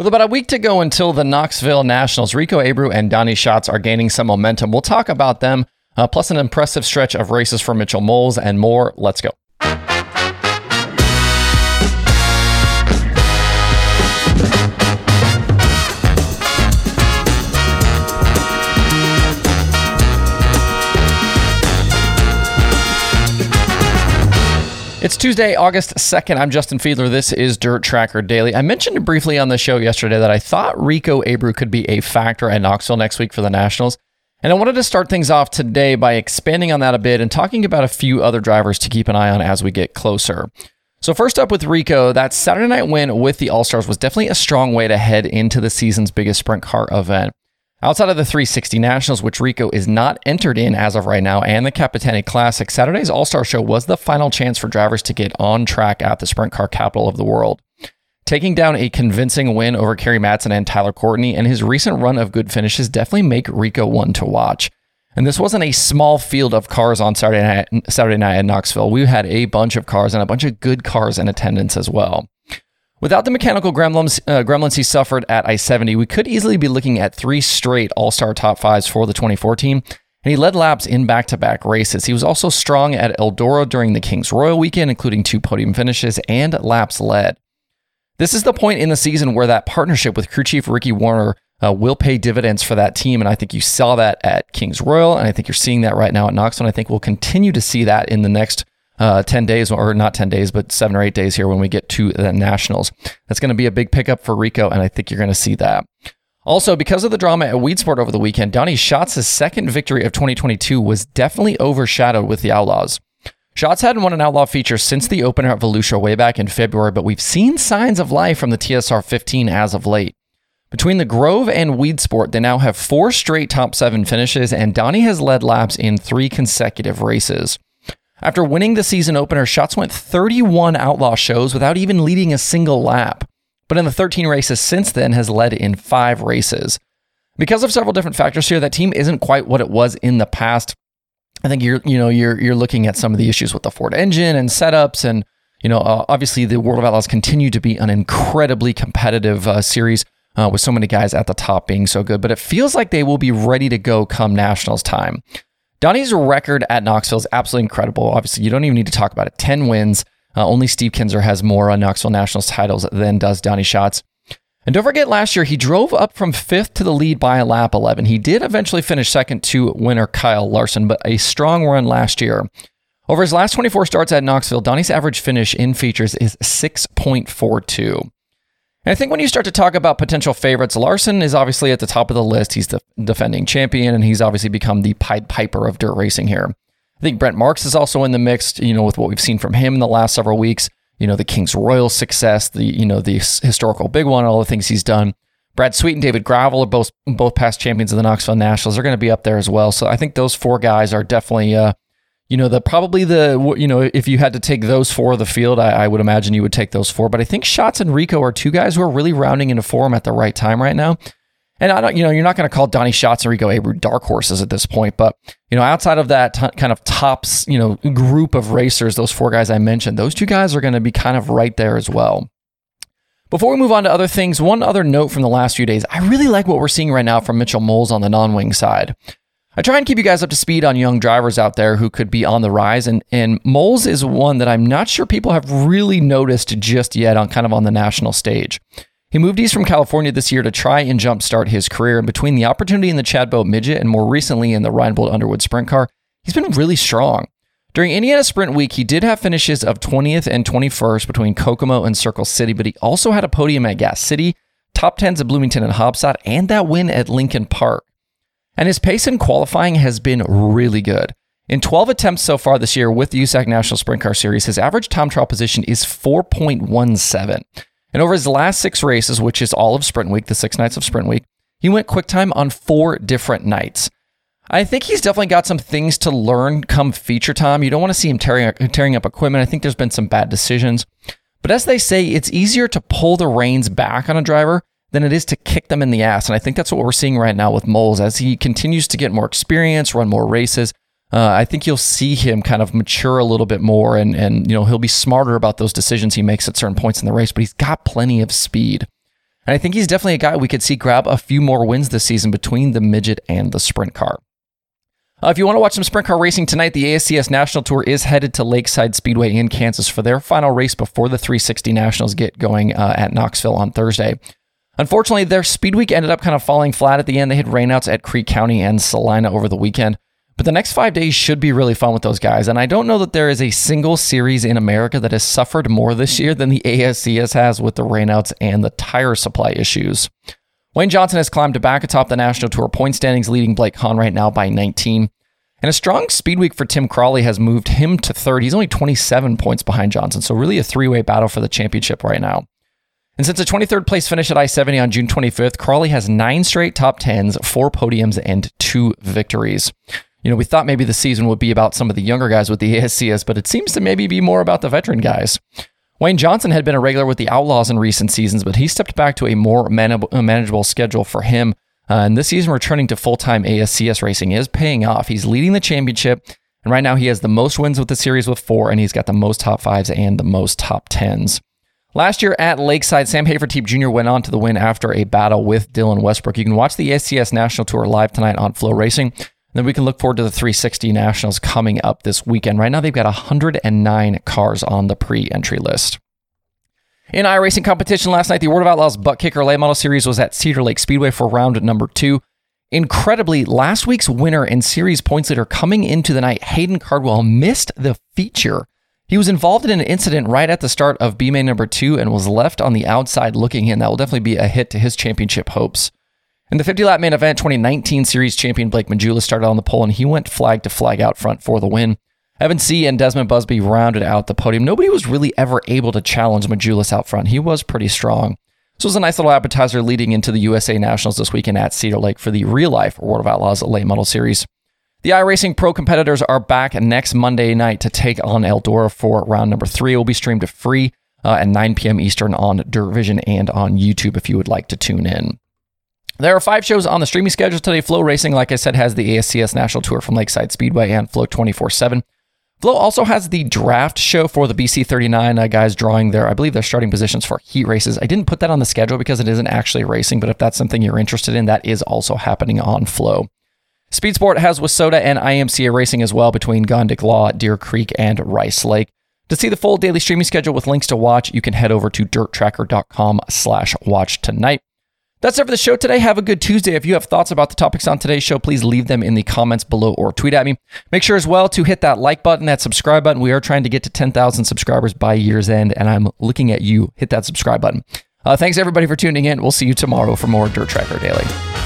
With about a week to go until the Knoxville Nationals, Rico Abreu and Donny Schatz are gaining some momentum. We'll talk about them, uh, plus an impressive stretch of races for Mitchell Moles and more. Let's go. It's Tuesday, August 2nd. I'm Justin Fiedler. This is Dirt Tracker Daily. I mentioned briefly on the show yesterday that I thought Rico Abreu could be a factor at Knoxville next week for the Nationals. And I wanted to start things off today by expanding on that a bit and talking about a few other drivers to keep an eye on as we get closer. So, first up with Rico, that Saturday night win with the All Stars was definitely a strong way to head into the season's biggest sprint car event. Outside of the 360 Nationals, which Rico is not entered in as of right now, and the Capitani Classic, Saturday's All Star Show was the final chance for drivers to get on track at the sprint car capital of the world. Taking down a convincing win over Kerry Madsen and Tyler Courtney and his recent run of good finishes definitely make Rico one to watch. And this wasn't a small field of cars on Saturday night, Saturday night at Knoxville. We had a bunch of cars and a bunch of good cars in attendance as well. Without the mechanical gremlins, uh, gremlins he suffered at I 70, we could easily be looking at three straight All Star top fives for the 2014. And he led laps in back to back races. He was also strong at Eldora during the Kings Royal weekend, including two podium finishes and laps led. This is the point in the season where that partnership with crew chief Ricky Warner uh, will pay dividends for that team. And I think you saw that at Kings Royal, and I think you're seeing that right now at Knoxville. And I think we'll continue to see that in the next uh, 10 days, or not 10 days, but seven or eight days here when we get to the Nationals. That's going to be a big pickup for Rico, and I think you're going to see that. Also, because of the drama at Weedsport over the weekend, Donny Schatz' second victory of 2022 was definitely overshadowed with the Outlaws. Schatz hadn't won an Outlaw feature since the opener at Volusia way back in February, but we've seen signs of life from the TSR 15 as of late. Between the Grove and Weedsport, they now have four straight top seven finishes, and Donny has led laps in three consecutive races. After winning the season opener, Schatz went 31 outlaw shows without even leading a single lap. But in the 13 races since then, has led in five races. Because of several different factors here, that team isn't quite what it was in the past. I think you're, you know, you're you're looking at some of the issues with the Ford engine and setups, and you know, uh, obviously the World of Outlaws continue to be an incredibly competitive uh, series uh, with so many guys at the top being so good. But it feels like they will be ready to go come Nationals time. Donny's record at Knoxville is absolutely incredible. Obviously, you don't even need to talk about it. 10 wins. Uh, only Steve Kinser has more uh, Knoxville Nationals titles than does Donny Schatz. And don't forget, last year he drove up from fifth to the lead by a lap 11. He did eventually finish second to winner Kyle Larson, but a strong run last year. Over his last 24 starts at Knoxville, Donnie's average finish in features is 6.42. I think when you start to talk about potential favorites, Larson is obviously at the top of the list. He's the defending champion, and he's obviously become the Pied Piper of dirt racing here. I think Brent Marks is also in the mix, you know, with what we've seen from him in the last several weeks. You know, the King's Royal success, the, you know, the historical big one, all the things he's done. Brad Sweet and David Gravel are both both past champions of the Knoxville Nationals. They're going to be up there as well. So I think those four guys are definitely uh, you know, the probably the you know, if you had to take those four of the field, I, I, would imagine you would take those four. But I think Schatz and Rico are two guys who are really rounding into form at the right time right now. And I don't, you know, you're not going to call Donny Schatz and Rico Abreu dark horses at this point, but you know, outside of that t- kind of tops, you know, group of racers, those four guys I mentioned, those two guys are going to be kind of right there as well. Before we move on to other things, one other note from the last few days. I really like what we're seeing right now from Mitchell Moles on the non-wing side. I try and keep you guys up to speed on young drivers out there who could be on the rise, and and Moles is one that I'm not sure people have really noticed just yet on kind of on the national stage. He moved east from California this year to try and jumpstart his career, and between the opportunity in the Chad Boat Midget and more recently in the Reinbold Underwood Sprint Car, he's been really strong. During Indiana Sprint Week, he did have finishes of 20th and 21st between Kokomo and Circle City, but he also had a podium at Gas City, top 10s at Bloomington and Haubstadt, and that win at Lincoln Park. And his pace in qualifying has been really good. In 12 attempts so far this year with the USAC National Sprint Car Series, his average time trial position is 4.17. And over his last six races, which is all of Sprint Week, the six nights of Sprint Week, he went quick time on four different nights. I think he's definitely got some things to learn come feature time. You don't want to see him tearing, tearing up equipment. I think there's been some bad decisions. But as they say, it's easier to pull the reins back on a driver than it is to kick them in the ass. And I think that's what we're seeing right now with Moles as he continues to get more experience, run more races. Uh, I think you'll see him kind of mature a little bit more, and and you know he'll be smarter about those decisions he makes at certain points in the race. But he's got plenty of speed. And I think he's definitely a guy we could see grab a few more wins this season between the midget and the sprint car. Uh, if you want to watch some sprint car racing tonight, the ASCS National Tour is headed to Lakeside Speedway in Kansas for their final race before the 360 Nationals get going uh, at Knoxville on Thursday. Unfortunately, their speed week ended up kind of falling flat at the end. They had rainouts at Creek County and Salina over the weekend. But the next five days should be really fun with those guys. And I don't know that there is a single series in America that has suffered more this year than the ASCS has with the rainouts and the tire supply issues. Wayne Johnson has climbed back atop the national tour point standings, leading Blake Hahn right now by 19. And a strong speed week for Tim Crawley has moved him to third. He's only 27 points behind Johnson, so really a three way battle for the championship right now. And since a 23rd place finish at I 70 on June 25th, Crawley has nine straight top 10s, four podiums, and two victories. You know, we thought maybe the season would be about some of the younger guys with the ASCS, but it seems to maybe be more about the veteran guys. Wayne Johnson had been a regular with the Outlaws in recent seasons, but he stepped back to a more manageable schedule for him. Uh, and this season, returning to full time ASCS racing is paying off. He's leading the championship, and right now he has the most wins with the series with four, and he's got the most top fives and the most top tens. Last year at Lakeside, Sam Hafertepe Jr. went on to the win after a battle with Dylan Westbrook. You can watch the ASCS National Tour live tonight on FloRacing. Then we can look forward to the 360 Nationals coming up this weekend. Right now, they've got 109 cars on the pre entry list. In iRacing competition last night, the World of Outlaws ButtKicker Late Model Series was at Cedar Lake Speedway for round number two. Incredibly, last week's winner and series points leader coming into the night, Hayden Cardwell, missed the feature. He was involved in an incident right at the start of B main number two and was left on the outside looking in. That will definitely be a hit to his championship hopes. In the 50 lap main event, 2019 series champion Blake Matjoulis started on the pole and he went flag to flag out front for the win. Evan C. and Desmond Busby rounded out the podium. Nobody was really ever able to challenge Matjoulis out front. He was pretty strong. This was a nice little appetizer leading into the USA Nationals this weekend at Cedar Lake for the real life World of Outlaws late model series. The iRacing Pro competitors are back next Monday night to take on Eldora for round number three. It will be streamed free uh, at 9 p.m. Eastern on Dirt Vision and on YouTube if you would like to tune in. There are five shows on the streaming schedule today. Flow Racing, like I said, has the ASCS National Tour from Lakeside Speedway and Flow 24 7. Flow also has the draft show for the BC 39 uh, guys drawing their, I believe, their starting positions for heat races. I didn't put that on the schedule because it isn't actually racing, but if that's something you're interested in, that is also happening on Flow. Speed Sport has WISSOTA and IMCA racing as well between Gondik Law, Deer Creek, and Rice Lake. To see the full daily streaming schedule with links to watch, you can head over to dirttracker.com slash watch tonight. That's it for the show today. Have a good Tuesday. If you have thoughts about the topics on today's show, please leave them in the comments below or tweet at me. Make sure as well to hit that like button, that subscribe button. We are trying to get to 10,000 subscribers by year's end, and I'm looking at you. Hit that subscribe button. Uh, thanks everybody for tuning in. We'll see you tomorrow for more Dirt Tracker Daily.